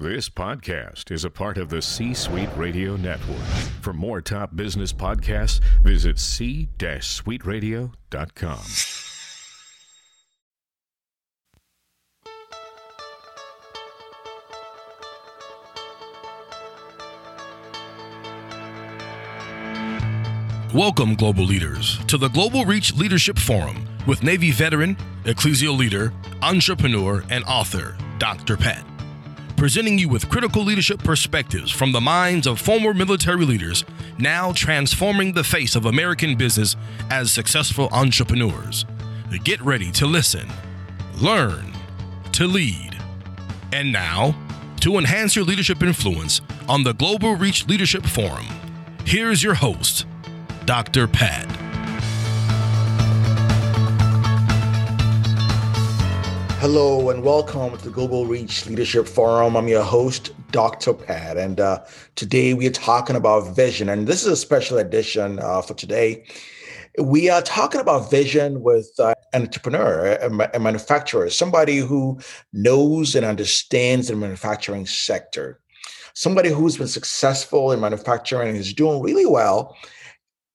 This podcast is a part of the C Suite Radio Network. For more top business podcasts, visit c-suiteradio.com. Welcome, global leaders, to the Global Reach Leadership Forum with Navy veteran, ecclesial leader, entrepreneur, and author, Dr. Pat. Presenting you with critical leadership perspectives from the minds of former military leaders now transforming the face of American business as successful entrepreneurs. Get ready to listen, learn, to lead. And now, to enhance your leadership influence on the Global Reach Leadership Forum, here's your host, Dr. Pat. Hello and welcome to the Global Reach Leadership Forum. I'm your host, Dr. Pat, and uh, today we are talking about vision. And this is a special edition uh, for today. We are talking about vision with uh, an entrepreneur, a, a manufacturer, somebody who knows and understands the manufacturing sector, somebody who's been successful in manufacturing and is doing really well,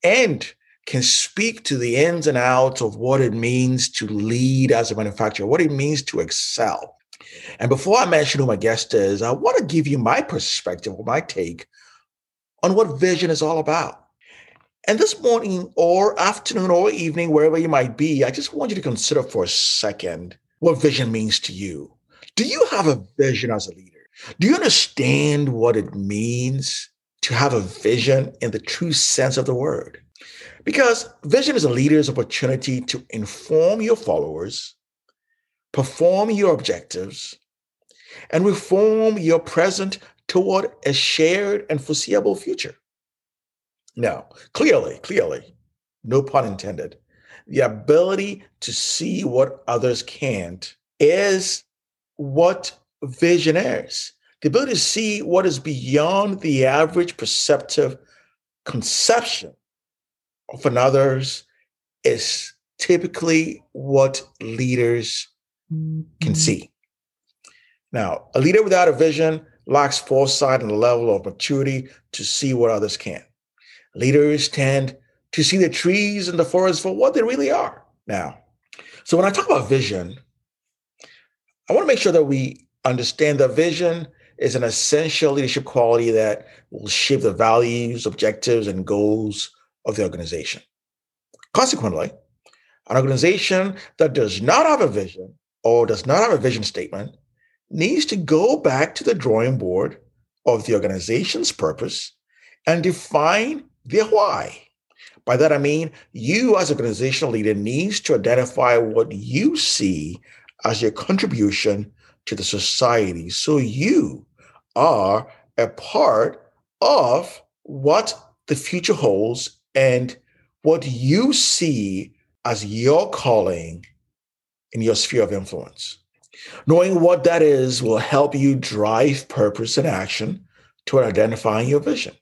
and can speak to the ins and outs of what it means to lead as a manufacturer, what it means to excel. And before I mention who my guest is, I want to give you my perspective, or my take on what vision is all about. And this morning or afternoon or evening, wherever you might be, I just want you to consider for a second what vision means to you. Do you have a vision as a leader? Do you understand what it means to have a vision in the true sense of the word? Because vision is a leader's opportunity to inform your followers, perform your objectives, and reform your present toward a shared and foreseeable future. Now, clearly, clearly, no pun intended, the ability to see what others can't is what vision is. The ability to see what is beyond the average perceptive conception of others is typically what leaders can mm-hmm. see. Now, a leader without a vision lacks foresight and a level of maturity to see what others can. Leaders tend to see the trees and the forest for what they really are. Now, so when I talk about vision, I want to make sure that we understand that vision is an essential leadership quality that will shape the values, objectives, and goals of the organization. Consequently, an organization that does not have a vision or does not have a vision statement needs to go back to the drawing board of the organization's purpose and define their why. By that I mean you as organizational leader needs to identify what you see as your contribution to the society so you are a part of what the future holds and what you see as your calling in your sphere of influence. Knowing what that is will help you drive purpose and action toward identifying your vision.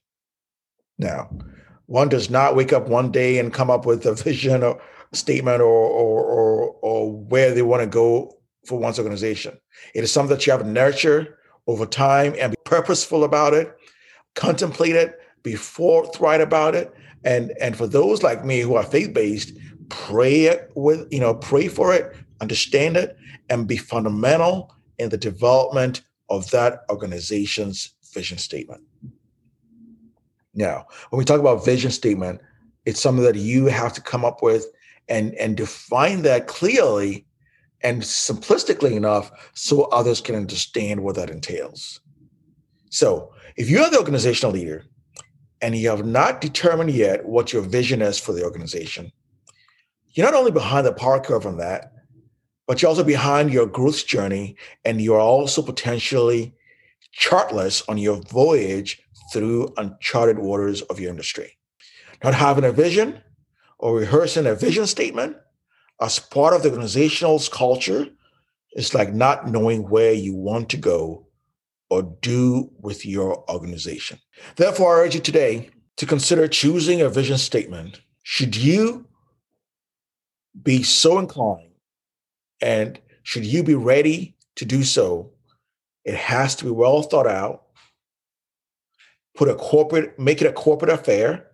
Now, one does not wake up one day and come up with a vision or statement or, or, or, or where they want to go for one's organization. It is something that you have to nurture over time and be purposeful about it, contemplate it, be forthright about it, and and for those like me who are faith-based pray it with you know pray for it understand it and be fundamental in the development of that organization's vision statement. Now when we talk about vision statement it's something that you have to come up with and and define that clearly and simplistically enough so others can understand what that entails. So if you're the organizational leader and you have not determined yet what your vision is for the organization, you're not only behind the power curve on that, but you're also behind your growth journey and you're also potentially chartless on your voyage through uncharted waters of your industry. Not having a vision or rehearsing a vision statement as part of the organizational's culture is like not knowing where you want to go or do with your organization. Therefore, I urge you today to consider choosing a vision statement. Should you be so inclined and should you be ready to do so, It has to be well thought out. Put a corporate, make it a corporate affair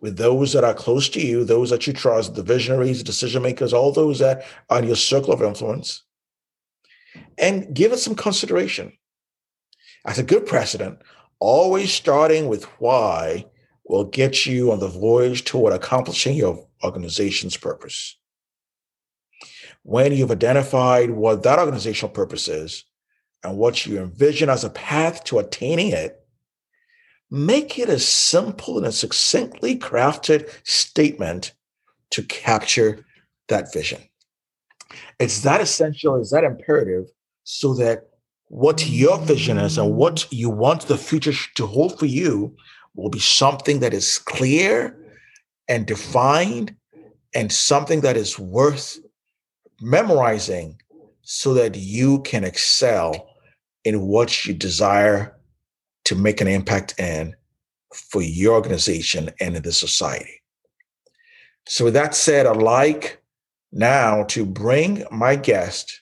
with those that are close to you, those that you trust, the visionaries, decision makers, all those that are in your circle of influence, and give it some consideration. As a good precedent, always starting with why will get you on the voyage toward accomplishing your organization's purpose. When you've identified what that organizational purpose is and what you envision as a path to attaining it, make it a simple and a succinctly crafted statement to capture that vision. It's that essential, it's that imperative, so that what your vision is and what you want the future to hold for you will be something that is clear and defined and something that is worth memorizing so that you can excel in what you desire to make an impact in for your organization and in the society. So, with that said, I'd like now to bring my guest,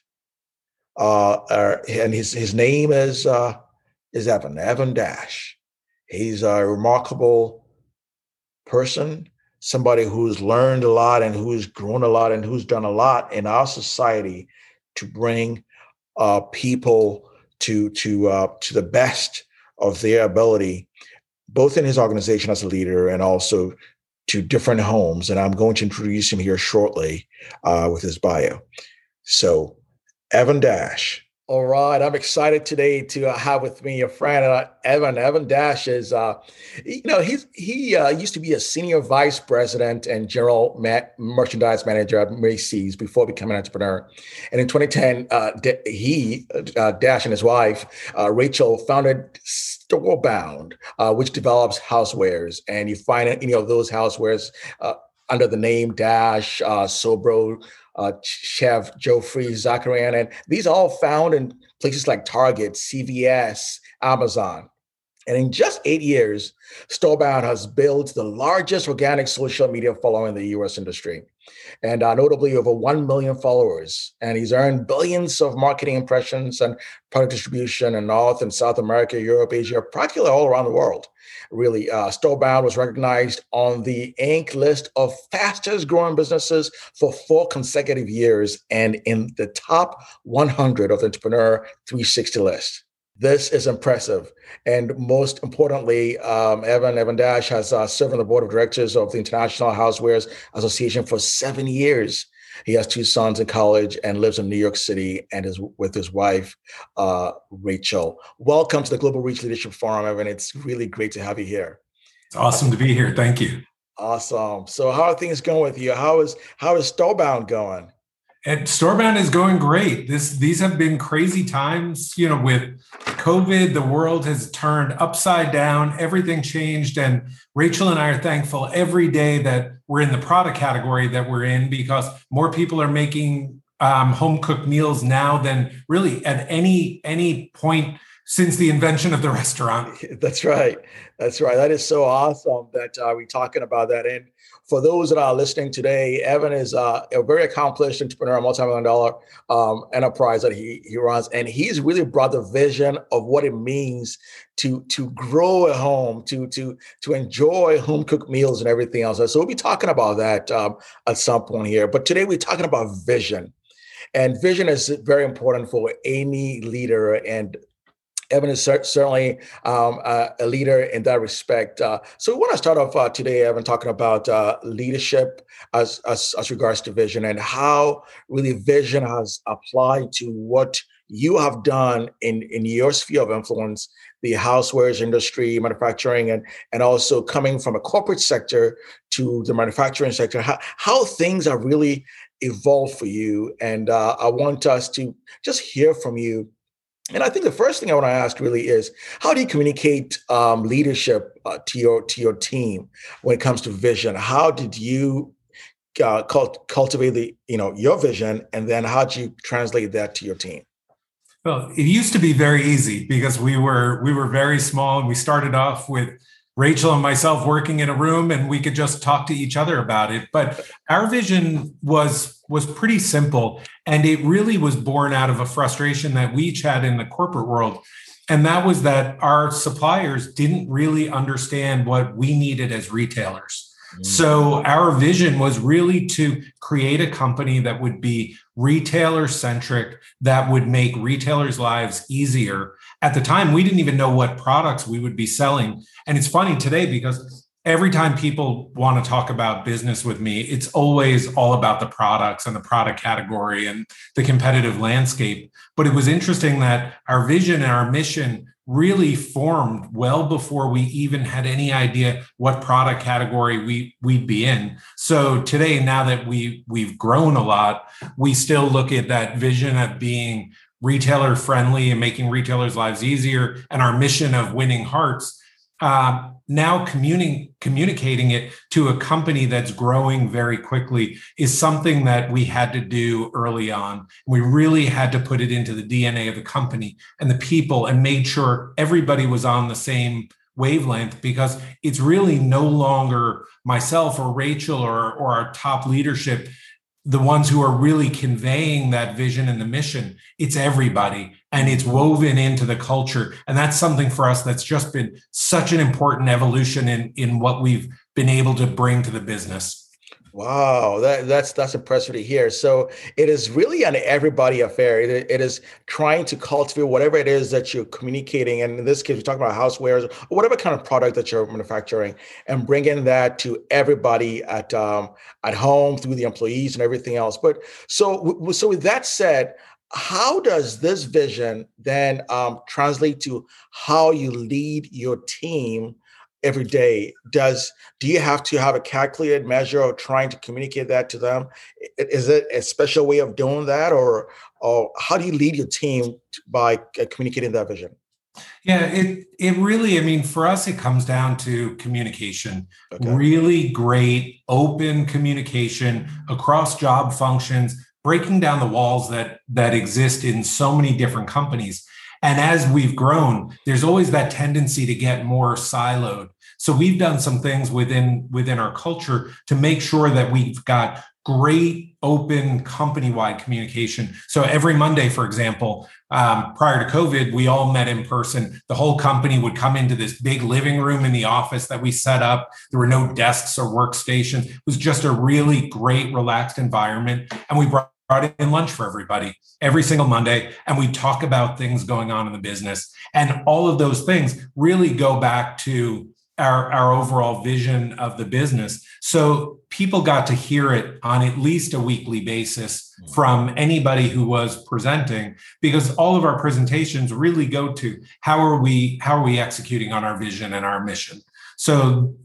uh, uh, and his his name is uh, is Evan Evan Dash. He's a remarkable person, somebody who's learned a lot and who's grown a lot and who's done a lot in our society to bring uh, people to to uh, to the best of their ability, both in his organization as a leader and also to different homes. And I'm going to introduce him here shortly uh, with his bio. So, Evan Dash, all right, I'm excited today to uh, have with me a friend, uh, Evan. Evan Dash is, uh, you know, he's he uh, used to be a senior vice president and general ma- merchandise manager at Macy's before becoming an entrepreneur. And in 2010, uh, he uh, Dash and his wife Rachel founded Storebound, which develops housewares, and you find any of those housewares under the name Dash, Sobro uh, Chef Geoffrey Zakarian, and these all found in places like Target, CVS, Amazon. And in just eight years, Storebound has built the largest organic social media following in the US industry, and uh, notably over 1 million followers. And he's earned billions of marketing impressions and product distribution in North and South America, Europe, Asia, practically all around the world really. Uh, was recognized on the Inc. list of fastest growing businesses for four consecutive years and in the top 100 of the Entrepreneur 360 list. This is impressive. And most importantly, um, Evan Evan Dash has uh, served on the board of directors of the International Housewares Association for seven years. He has two sons in college and lives in New York City and is with his wife, uh, Rachel. Welcome to the Global Reach Leadership Forum, Evan. It's really great to have you here. It's awesome to be here. Thank you. Awesome. So, how are things going with you? How is how is Storebound going? And Storebound is going great. This these have been crazy times. You know, with COVID, the world has turned upside down. Everything changed, and Rachel and I are thankful every day that we're in the product category that we're in because more people are making um, home cooked meals now than really at any any point since the invention of the restaurant. That's right. That's right. That is so awesome that uh, we're talking about that. And for those that are listening today, Evan is uh, a very accomplished entrepreneur, a multi-million dollar um, enterprise that he he runs, and he's really brought the vision of what it means to to grow a home, to to to enjoy home cooked meals and everything else. So we'll be talking about that um, at some point here. But today we're talking about vision. And vision is very important for any leader. And Evan is certainly um, a leader in that respect. Uh, so we want to start off uh, today, Evan, talking about uh, leadership as, as, as regards to vision and how really vision has applied to what you have done in, in your sphere of influence, the housewares industry, manufacturing, and, and also coming from a corporate sector to the manufacturing sector, how, how things are really evolved for you. And uh, I want us to just hear from you and I think the first thing I want to ask really is how do you communicate um, leadership uh, to your to your team when it comes to vision? How did you uh, cult- cultivate the you know your vision, and then how do you translate that to your team? Well, it used to be very easy because we were we were very small and we started off with Rachel and myself working in a room and we could just talk to each other about it. But our vision was was pretty simple and it really was born out of a frustration that we each had in the corporate world. And that was that our suppliers didn't really understand what we needed as retailers. Mm. So our vision was really to create a company that would be retailer centric, that would make retailers' lives easier. At the time, we didn't even know what products we would be selling. And it's funny today because every time people want to talk about business with me, it's always all about the products and the product category and the competitive landscape. But it was interesting that our vision and our mission really formed well before we even had any idea what product category we we'd be in. So today, now that we we've grown a lot, we still look at that vision of being retailer friendly and making retailers' lives easier, and our mission of winning hearts uh, now communi- communicating it to a company that's growing very quickly is something that we had to do early on. We really had to put it into the DNA of the company and the people and made sure everybody was on the same wavelength because it's really no longer myself or Rachel or, or our top leadership the ones who are really conveying that vision and the mission it's everybody. And it's woven into the culture. And that's something for us that's just been such an important evolution in in what we've been able to bring to the business Wow, that, that's that's impressive to hear. So it is really an everybody affair. It, it is trying to cultivate whatever it is that you're communicating, and in this case, we're talking about housewares, or whatever kind of product that you're manufacturing, and bringing that to everybody at um, at home through the employees and everything else. But so so with that said, how does this vision then um, translate to how you lead your team every day. Does do you have to have a calculated measure of trying to communicate that to them? Is it a special way of doing that or or how do you lead your team by uh, communicating that vision? Yeah it it really i mean for us it comes down to communication. Okay. really great open communication across job functions breaking down the walls that that exist in so many different companies and as we've grown, there's always that tendency to get more siloed. So we've done some things within within our culture to make sure that we've got great open company-wide communication. So every Monday, for example, um, prior to COVID, we all met in person. The whole company would come into this big living room in the office that we set up. There were no desks or workstations. It was just a really great, relaxed environment. And we brought brought in lunch for everybody every single Monday, and we talk about things going on in the business. And all of those things really go back to our, our overall vision of the business. So people got to hear it on at least a weekly basis mm. from anybody who was presenting, because all of our presentations really go to how are we how are we executing on our vision and our mission. So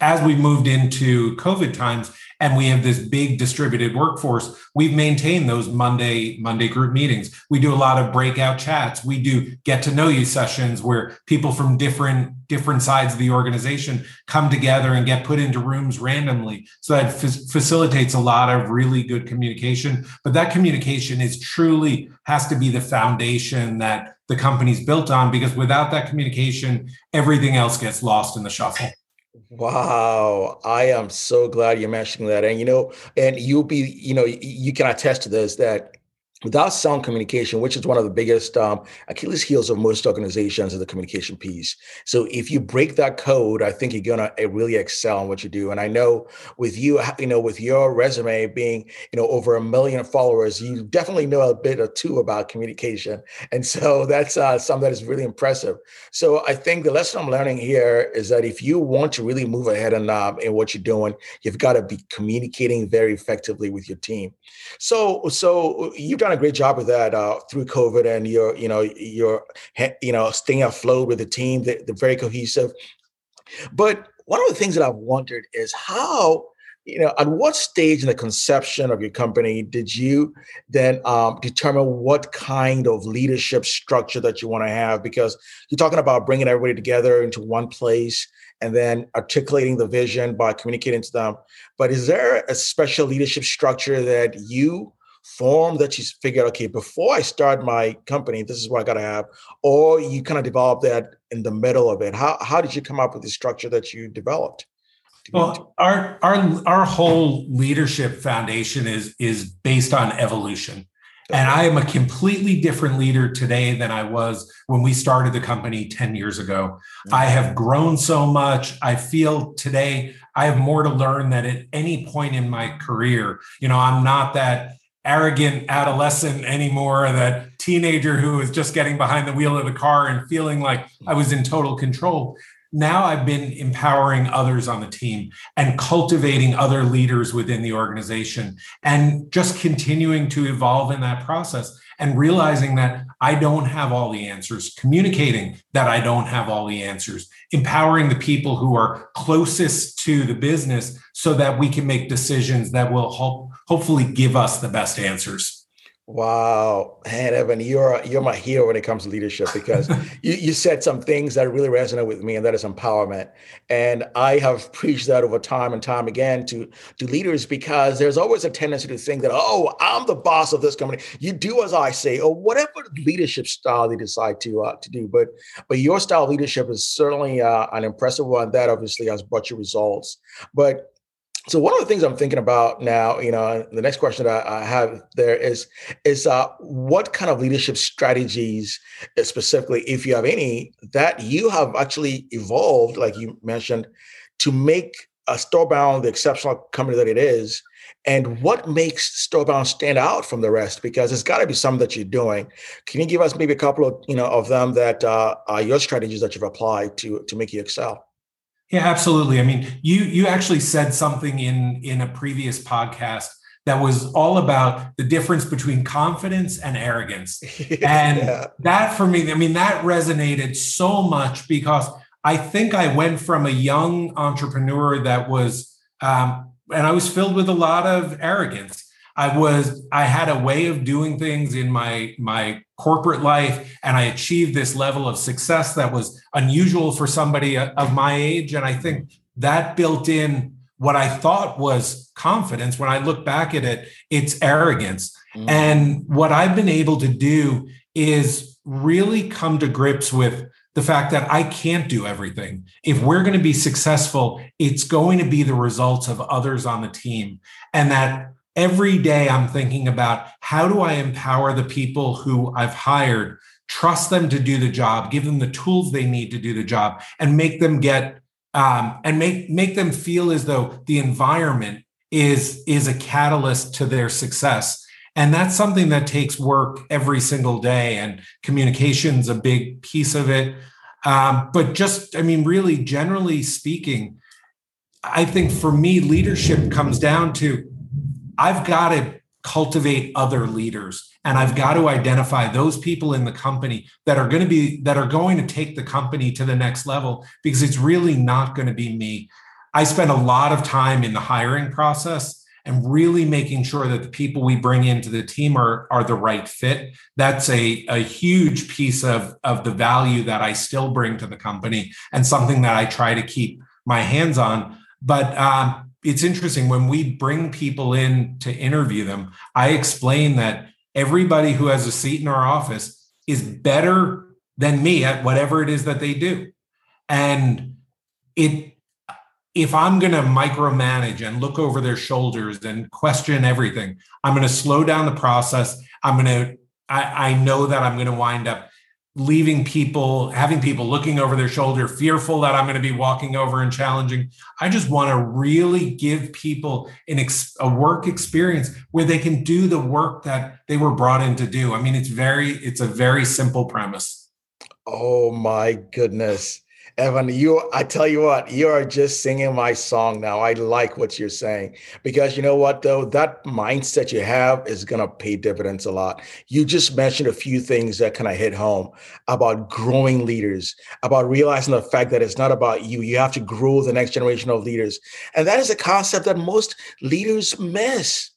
as we've moved into COVID times, and we have this big distributed workforce we've maintained those monday monday group meetings. We do a lot of breakout chats. We do get to know you sessions where people from different different sides of the organization come together and get put into rooms randomly. So that f- facilitates a lot of really good communication. But that communication is truly has to be the foundation that the company's built on because without that communication everything else gets lost in the shuffle Wow, I am so glad you're mentioning that. And you know, and you'll be, you know, you can attest to this that without sound communication, which is one of the biggest um, Achilles heels of most organizations, is the communication piece. So if you break that code, I think you're gonna eh, really excel in what you do. And I know with you, you know, with your resume being, you know, over a million followers, you definitely know a bit or two about communication. And so that's uh, something that is really impressive. So I think the lesson I'm learning here is that if you want to really move ahead in, um, in what you're doing, you've got to be communicating very effectively with your team. So, so you've done a great job with that uh, through COVID, and you're, you know, you're, you know, staying afloat with the team. They're, they're very cohesive. But one of the things that I've wondered is how you know at what stage in the conception of your company did you then um, determine what kind of leadership structure that you want to have because you're talking about bringing everybody together into one place and then articulating the vision by communicating to them but is there a special leadership structure that you form that you figure out, okay before i start my company this is what i got to have or you kind of develop that in the middle of it. How how did you come up with the structure that you developed? Well, our our our whole leadership foundation is is based on evolution. And I am a completely different leader today than I was when we started the company 10 years ago. I mm-hmm. have grown so much. I feel today I have more to learn than at any point in my career. You know, I'm not that arrogant adolescent anymore, that teenager who was just getting behind the wheel of the car and feeling like I was in total control. Now I've been empowering others on the team and cultivating other leaders within the organization and just continuing to evolve in that process and realizing that I don't have all the answers, communicating that I don't have all the answers, empowering the people who are closest to the business so that we can make decisions that will help hopefully give us the best answers. Wow, man, Evan, you're you're my hero when it comes to leadership because you, you said some things that really resonate with me, and that is empowerment. And I have preached that over time and time again to to leaders because there's always a tendency to think that oh, I'm the boss of this company. You do as I say, or whatever leadership style they decide to uh, to do. But but your style of leadership is certainly uh, an impressive one. That obviously has brought you results. But so one of the things I'm thinking about now, you know, the next question that I have there is is uh, what kind of leadership strategies, uh, specifically, if you have any, that you have actually evolved, like you mentioned, to make a Storebound the exceptional company that it is, and what makes Storebound stand out from the rest? Because there's got to be some that you're doing. Can you give us maybe a couple of you know of them that uh, are your strategies that you've applied to to make you excel? Yeah, absolutely. I mean, you you actually said something in in a previous podcast that was all about the difference between confidence and arrogance. And yeah. that for me, I mean, that resonated so much because I think I went from a young entrepreneur that was um, and I was filled with a lot of arrogance. I was I had a way of doing things in my my corporate life and I achieved this level of success that was unusual for somebody of my age and I think that built in what I thought was confidence when I look back at it it's arrogance mm. and what I've been able to do is really come to grips with the fact that I can't do everything. If we're going to be successful, it's going to be the results of others on the team. And that every day I'm thinking about how do I empower the people who I've hired, trust them to do the job, give them the tools they need to do the job, and make them get um, and make make them feel as though the environment is is a catalyst to their success. And that's something that takes work every single day, and communication's a big piece of it. Um, but just, I mean, really, generally speaking, I think for me, leadership comes down to I've got to cultivate other leaders and I've got to identify those people in the company that are going to be that are going to take the company to the next level because it's really not going to be me. I spend a lot of time in the hiring process and really making sure that the people we bring into the team are, are the right fit. That's a, a huge piece of, of the value that I still bring to the company and something that I try to keep my hands on. But um, it's interesting when we bring people in to interview them, I explain that everybody who has a seat in our office is better than me at whatever it is that they do. And it if I'm going to micromanage and look over their shoulders and question everything, I'm going to slow down the process. I'm going to I, I know that I'm going to wind up leaving people, having people looking over their shoulder, fearful that I'm going to be walking over and challenging. I just want to really give people an ex- a work experience where they can do the work that they were brought in to do. I mean, it's very, it's a very simple premise. Oh my goodness. Evan, you I tell you what, you are just singing my song now. I like what you're saying because you know what though, that mindset you have is gonna pay dividends a lot. You just mentioned a few things that kind of hit home about growing leaders, about realizing the fact that it's not about you. You have to grow the next generation of leaders. And that is a concept that most leaders miss.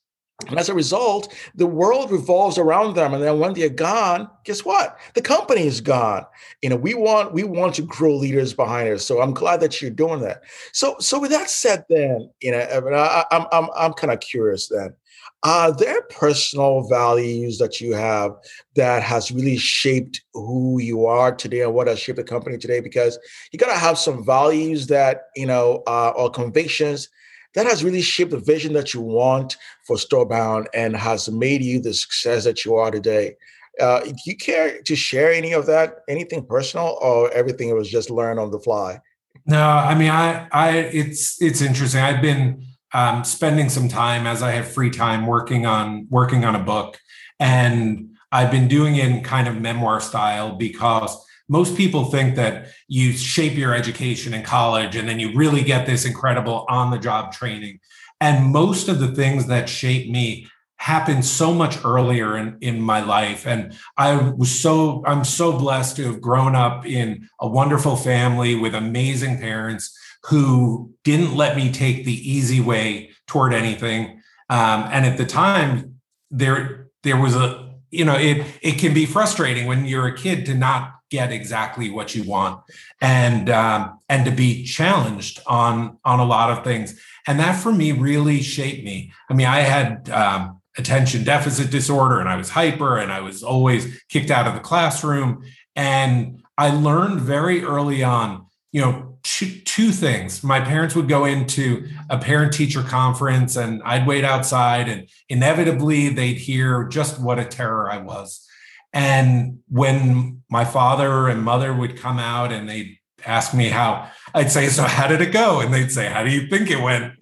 And as a result, the world revolves around them. And then when they're gone, guess what? The company is gone. You know, we want we want to grow leaders behind us. So I'm glad that you're doing that. So so with that said, then you know, I, I'm I'm I'm kind of curious then. are there personal values that you have that has really shaped who you are today and what has shaped the company today? Because you got to have some values that, you know, uh, or convictions that has really shaped the vision that you want for Storebound and has made you the success that you are today. Uh, do you care to share any of that, anything personal, or everything it was just learned on the fly? No, I mean, I, I, it's, it's interesting. I've been um, spending some time as I have free time working on working on a book, and I've been doing it in kind of memoir style because most people think that you shape your education in college and then you really get this incredible on the job training. And most of the things that shape me happened so much earlier in, in my life. And I was so, I'm so blessed to have grown up in a wonderful family with amazing parents who didn't let me take the easy way toward anything. Um, and at the time, there, there was a, you know, it, it can be frustrating when you're a kid to not get exactly what you want and um, and to be challenged on on a lot of things and that for me really shaped me i mean i had um, attention deficit disorder and I was hyper and I was always kicked out of the classroom. And I learned very early on, you know, two, two things. My parents would go into a parent teacher conference and I'd wait outside and inevitably they'd hear just what a terror I was. And when my father and mother would come out and they'd ask me how, I'd say, So, how did it go? And they'd say, How do you think it went?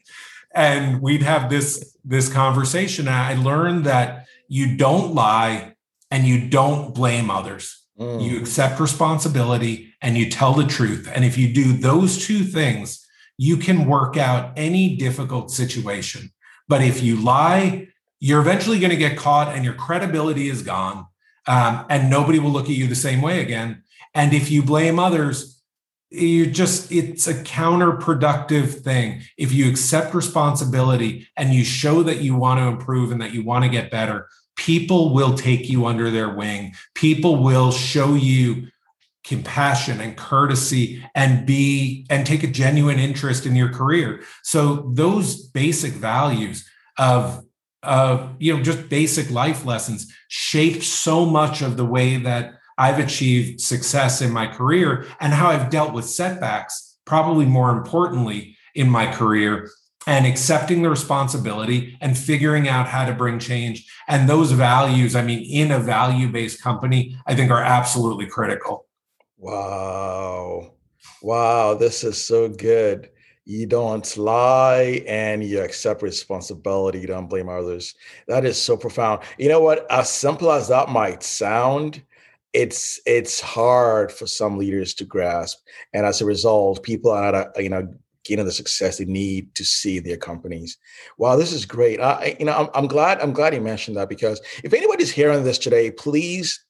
And we'd have this this conversation. I learned that you don't lie and you don't blame others. Mm. You accept responsibility and you tell the truth. And if you do those two things, you can work out any difficult situation. But if you lie, you're eventually going to get caught and your credibility is gone. Um, and nobody will look at you the same way again. And if you blame others, you just it's a counterproductive thing. If you accept responsibility and you show that you want to improve and that you want to get better people will take you under their wing. People will show you compassion and courtesy and be and take a genuine interest in your career. So those basic values of of you know just basic life lessons shaped so much of the way that I've achieved success in my career and how I've dealt with setbacks, probably more importantly in my career, and accepting the responsibility and figuring out how to bring change. And those values, I mean, in a value based company, I think are absolutely critical. Wow. Wow. This is so good. You don't lie and you accept responsibility. You don't blame others. That is so profound. You know what? As simple as that might sound, it's it's hard for some leaders to grasp and as a result people are not you know getting the success they need to see their companies wow this is great I, you know I'm, I'm glad i'm glad you mentioned that because if anybody's hearing this today please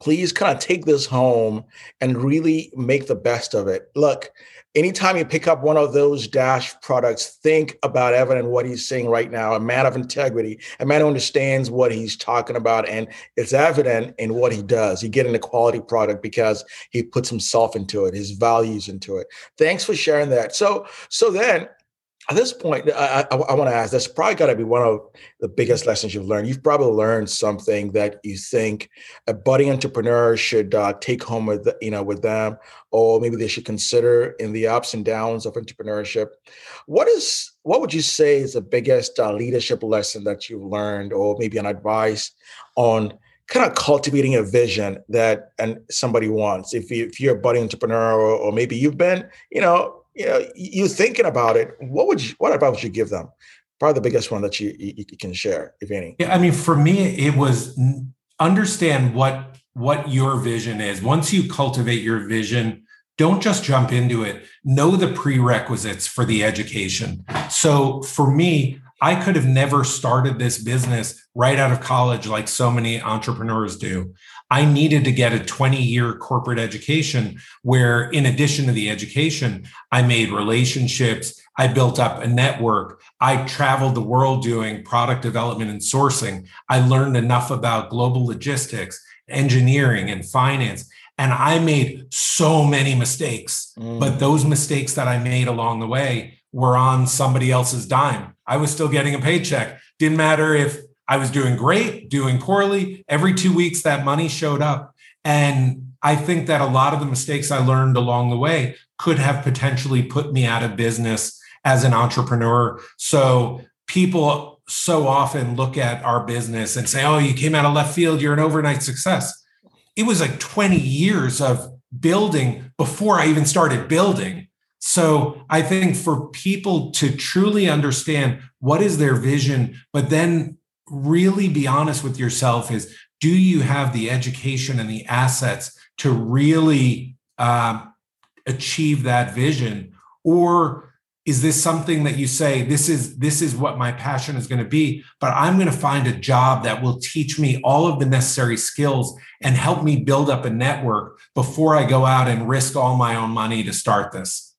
please kind of take this home and really make the best of it look anytime you pick up one of those dash products, think about Evan and what he's saying right now. A man of integrity, a man who understands what he's talking about, and it's evident in what he does. He getting a quality product because he puts himself into it, his values into it. Thanks for sharing that. So, so then at this point, I, I, I want to ask. That's probably got to be one of the biggest lessons you've learned. You've probably learned something that you think a budding entrepreneur should uh, take home with you know with them, or maybe they should consider in the ups and downs of entrepreneurship. What is what would you say is the biggest uh, leadership lesson that you've learned, or maybe an advice on kind of cultivating a vision that and somebody wants? If you if you're a budding entrepreneur, or, or maybe you've been you know you know, you thinking about it, what would you, what advice would you give them? Probably the biggest one that you, you, you can share, if any. Yeah, I mean, for me, it was understand what what your vision is. Once you cultivate your vision, don't just jump into it. Know the prerequisites for the education. So for me, I could have never started this business right out of college like so many entrepreneurs do. I needed to get a 20 year corporate education where, in addition to the education, I made relationships, I built up a network, I traveled the world doing product development and sourcing. I learned enough about global logistics, engineering, and finance. And I made so many mistakes, mm. but those mistakes that I made along the way were on somebody else's dime. I was still getting a paycheck. Didn't matter if I was doing great, doing poorly. Every two weeks, that money showed up. And I think that a lot of the mistakes I learned along the way could have potentially put me out of business as an entrepreneur. So people so often look at our business and say, oh, you came out of left field, you're an overnight success. It was like 20 years of building before I even started building. So I think for people to truly understand what is their vision, but then really be honest with yourself is do you have the education and the assets to really um, achieve that vision? Or is this something that you say this is this is what my passion is going to be but i'm going to find a job that will teach me all of the necessary skills and help me build up a network before i go out and risk all my own money to start this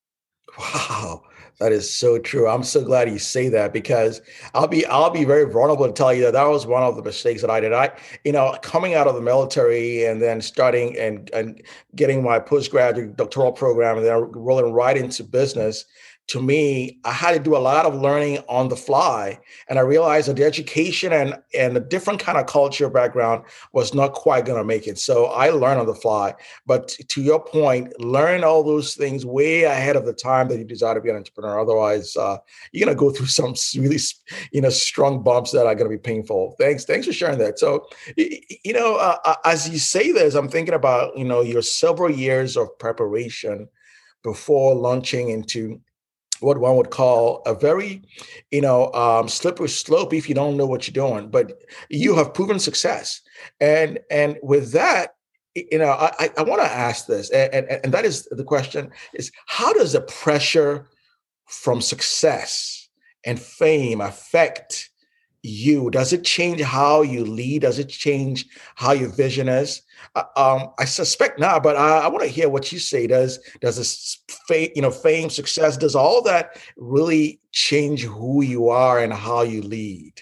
wow that is so true. I'm so glad you say that because i'll be i'll be very vulnerable to tell you that that was one of the mistakes that i did. I you know coming out of the military and then starting and and getting my postgraduate doctoral program and then rolling right into business to me, I had to do a lot of learning on the fly. And I realized that the education and, and a different kind of culture background was not quite going to make it. So I learned on the fly. But to your point, learn all those things way ahead of the time that you desire to be an entrepreneur. Otherwise, uh, you're going to go through some really, you know, strong bumps that are going to be painful. Thanks. Thanks for sharing that. So, you know, uh, uh, as you say this, I'm thinking about, you know, your several years of preparation before launching into what one would call a very, you know, um, slippery slope if you don't know what you're doing. But you have proven success, and and with that, you know, I I want to ask this, and, and and that is the question: is how does the pressure from success and fame affect you? Does it change how you lead? Does it change how your vision is? Uh, um, I suspect not, but I, I want to hear what you say. Does does this fame, you know, fame, success, does all that really change who you are and how you lead?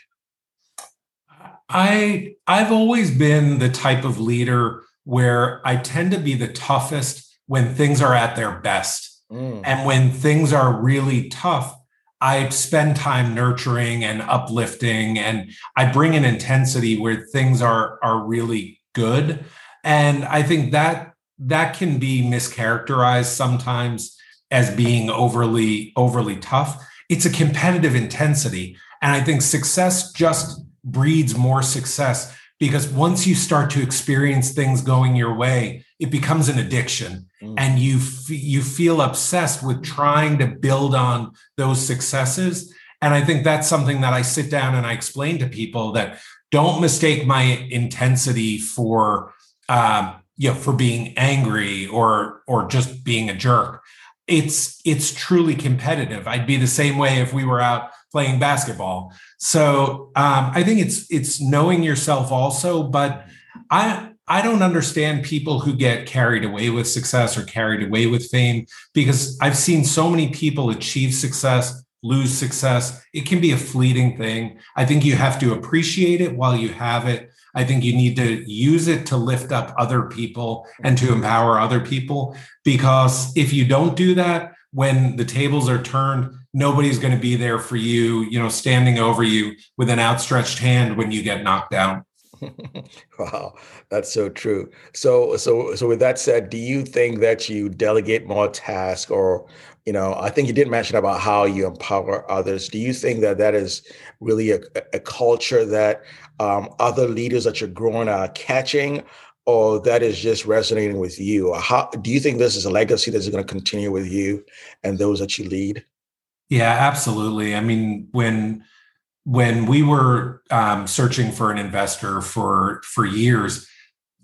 I I've always been the type of leader where I tend to be the toughest when things are at their best. Mm. And when things are really tough, I spend time nurturing and uplifting and I bring an intensity where things are are really good. And I think that that can be mischaracterized sometimes as being overly overly tough. It's a competitive intensity and I think success just breeds more success because once you start to experience things going your way, it becomes an addiction. Mm. and you f- you feel obsessed with trying to build on those successes. And i think that's something that i sit down and i explain to people that don't mistake my intensity for um, you know for being angry or or just being a jerk. It's it's truly competitive. I'd be the same way if we were out playing basketball. So um, i think it's it's knowing yourself also but i I don't understand people who get carried away with success or carried away with fame because I've seen so many people achieve success, lose success. It can be a fleeting thing. I think you have to appreciate it while you have it. I think you need to use it to lift up other people and to empower other people because if you don't do that, when the tables are turned, nobody's going to be there for you, you know, standing over you with an outstretched hand when you get knocked down. wow, that's so true. So, so, so with that said, do you think that you delegate more tasks, or you know, I think you did mention about how you empower others. Do you think that that is really a, a culture that um, other leaders that you're growing are catching, or that is just resonating with you? How do you think this is a legacy that's going to continue with you and those that you lead? Yeah, absolutely. I mean, when when we were um, searching for an investor for for years,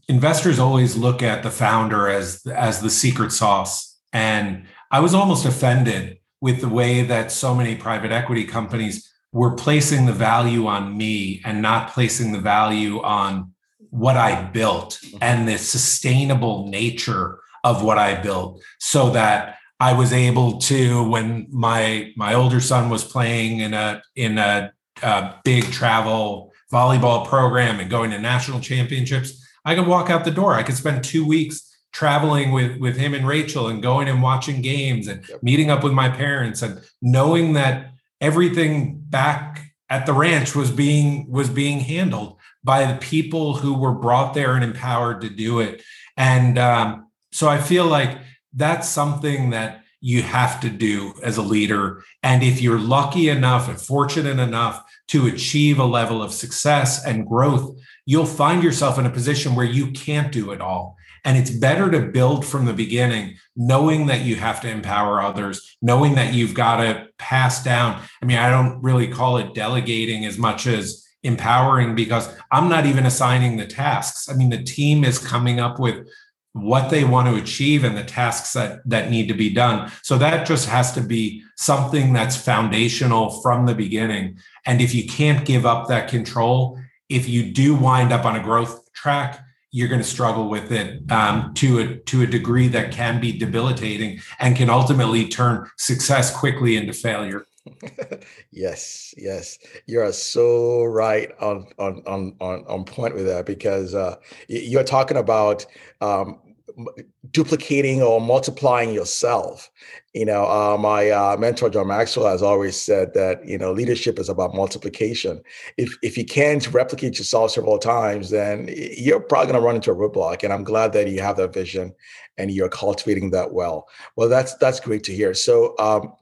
investors always look at the founder as as the secret sauce, and I was almost offended with the way that so many private equity companies were placing the value on me and not placing the value on what I built mm-hmm. and the sustainable nature of what I built, so that I was able to when my my older son was playing in a in a uh, big travel volleyball program and going to national championships, I could walk out the door. I could spend two weeks traveling with with him and Rachel and going and watching games and yep. meeting up with my parents and knowing that everything back at the ranch was being was being handled by the people who were brought there and empowered to do it and um, so i feel like that's something that you have to do as a leader and if you're lucky enough and fortunate enough to achieve a level of success and growth you'll find yourself in a position where you can't do it all and it's better to build from the beginning, knowing that you have to empower others, knowing that you've got to pass down. I mean, I don't really call it delegating as much as empowering because I'm not even assigning the tasks. I mean, the team is coming up with what they want to achieve and the tasks that that need to be done so that just has to be something that's foundational from the beginning and if you can't give up that control if you do wind up on a growth track you're going to struggle with it um, to a to a degree that can be debilitating and can ultimately turn success quickly into failure. yes, yes, you are so right on on on on, on point with that because uh, you're talking about um, duplicating or multiplying yourself. You know, uh, my uh, mentor John Maxwell has always said that you know leadership is about multiplication. If if you can't replicate yourself several times, then you're probably going to run into a roadblock. And I'm glad that you have that vision and you're cultivating that well. Well, that's that's great to hear. So. Um,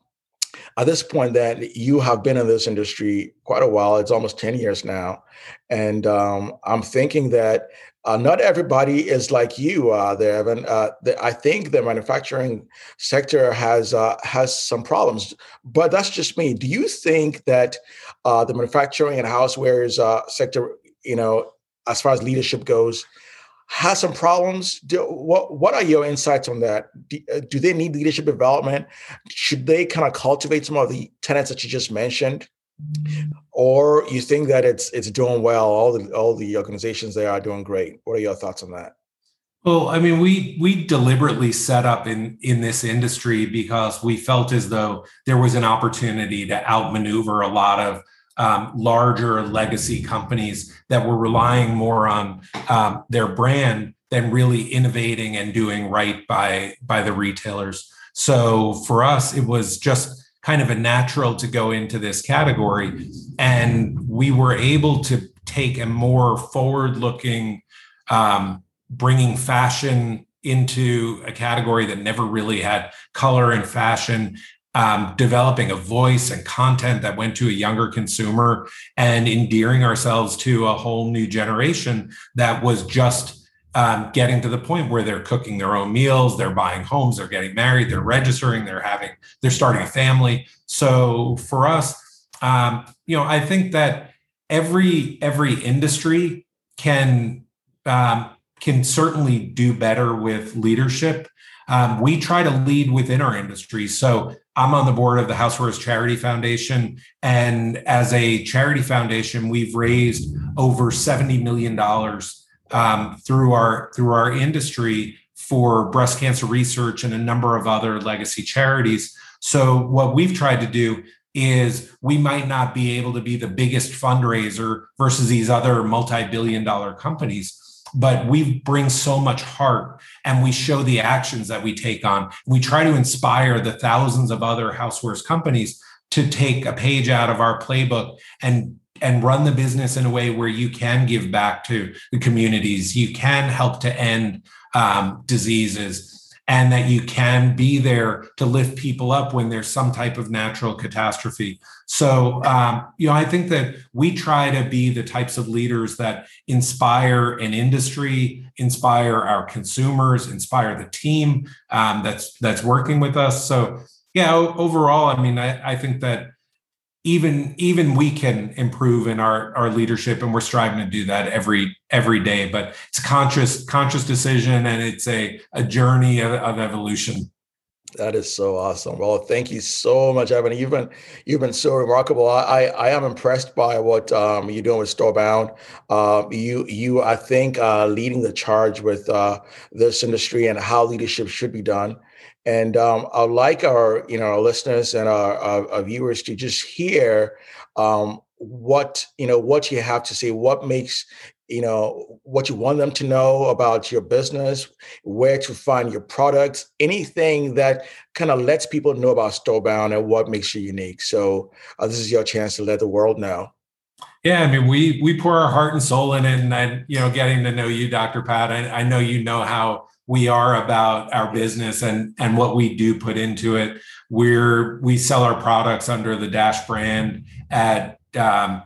at this point, that you have been in this industry quite a while. It's almost ten years now, and um, I'm thinking that uh, not everybody is like you uh, there, Evan. Uh, the, I think the manufacturing sector has uh, has some problems, but that's just me. Do you think that uh, the manufacturing and housewares uh, sector, you know, as far as leadership goes, has some problems? Do, what What are your insights on that? Do, uh, do they need leadership development? Should they kind of cultivate some of the tenets that you just mentioned? or you think that it's it's doing well all the all the organizations there are doing great what are your thoughts on that well i mean we we deliberately set up in in this industry because we felt as though there was an opportunity to outmaneuver a lot of um, larger legacy companies that were relying more on um, their brand than really innovating and doing right by by the retailers so for us it was just kind of a natural to go into this category. And we were able to take a more forward looking, um, bringing fashion into a category that never really had color and fashion. Um, developing a voice and content that went to a younger consumer and endearing ourselves to a whole new generation that was just um, getting to the point where they're cooking their own meals, they're buying homes, they're getting married, they're registering, they're having, they're starting a family. So for us, um, you know, I think that every every industry can um, can certainly do better with leadership. Um, we try to lead within our industry. So I'm on the board of the Housewares Charity Foundation, and as a charity foundation, we've raised over seventy million dollars um, through our through our industry for breast cancer research and a number of other legacy charities. So what we've tried to do is we might not be able to be the biggest fundraiser versus these other multi-billion dollar companies but we bring so much heart and we show the actions that we take on. We try to inspire the thousands of other housewares companies to take a page out of our playbook and and run the business in a way where you can give back to the communities, you can help to end um, diseases, and that you can be there to lift people up when there's some type of natural catastrophe. So, um, you know, I think that we try to be the types of leaders that inspire an industry, inspire our consumers, inspire the team um, that's that's working with us. So, yeah, overall, I mean, I, I think that even even we can improve in our our leadership and we're striving to do that every every day but it's conscious conscious decision and it's a a journey of, of evolution that is so awesome. Well, thank you so much, Evan. You've been you've been so remarkable. I I am impressed by what um, you're doing with Storebound. Uh, you you I think uh, leading the charge with uh, this industry and how leadership should be done. And um, I'd like our, you know, our listeners and our, our, our, viewers to just hear um, what you know what you have to say what makes you know what you want them to know about your business where to find your products anything that kind of lets people know about storebound and what makes you unique so uh, this is your chance to let the world know yeah, I mean, we we pour our heart and soul in it, and then you know, getting to know you, Dr. Pat. I, I know you know how we are about our business and and what we do put into it. We're we sell our products under the Dash brand at um,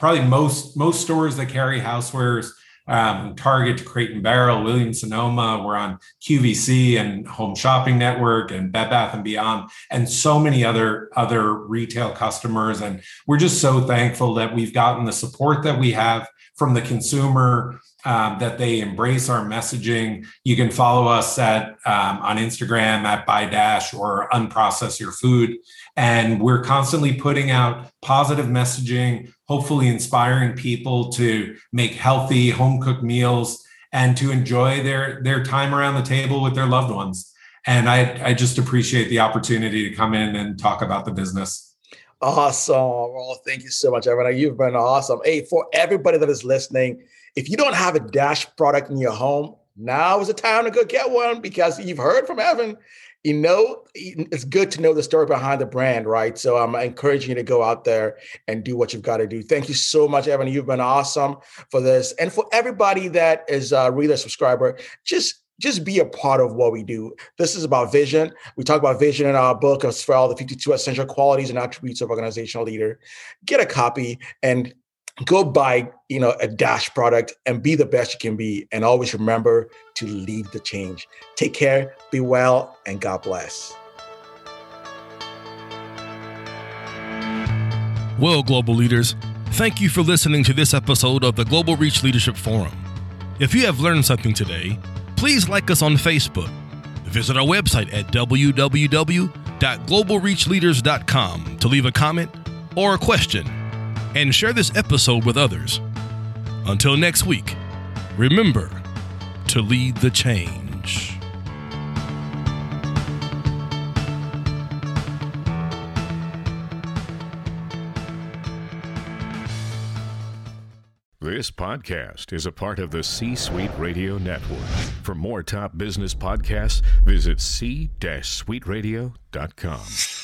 probably most most stores that carry housewares um, Target to Crate and Barrel, Williams Sonoma. We're on QVC and Home Shopping Network and Bed Bath and Beyond, and so many other other retail customers. And we're just so thankful that we've gotten the support that we have from the consumer. Um, that they embrace our messaging. You can follow us at um, on Instagram at Buy Dash or Unprocess Your Food, and we're constantly putting out positive messaging hopefully inspiring people to make healthy home cooked meals and to enjoy their their time around the table with their loved ones. And I, I just appreciate the opportunity to come in and talk about the business. Awesome. Well, thank you so much, Evan. You've been awesome. Hey, for everybody that is listening, if you don't have a Dash product in your home, now is the time to go get one because you've heard from Evan you know, it's good to know the story behind the brand, right? So I'm encouraging you to go out there and do what you've got to do. Thank you so much, Evan. You've been awesome for this. And for everybody that is a reader subscriber, just just be a part of what we do. This is about vision. We talk about vision in our book of Svel, the 52 essential qualities and attributes of organizational leader. Get a copy and go buy you know a dash product and be the best you can be and always remember to lead the change. Take care be well and god bless. Well global leaders thank you for listening to this episode of the global reach leadership forum. If you have learned something today please like us on facebook. Visit our website at www.globalreachleaders.com to leave a comment or a question and share this episode with others. Until next week, remember to lead the change. This podcast is a part of the C Suite Radio Network. For more top business podcasts, visit c-suiteradio.com.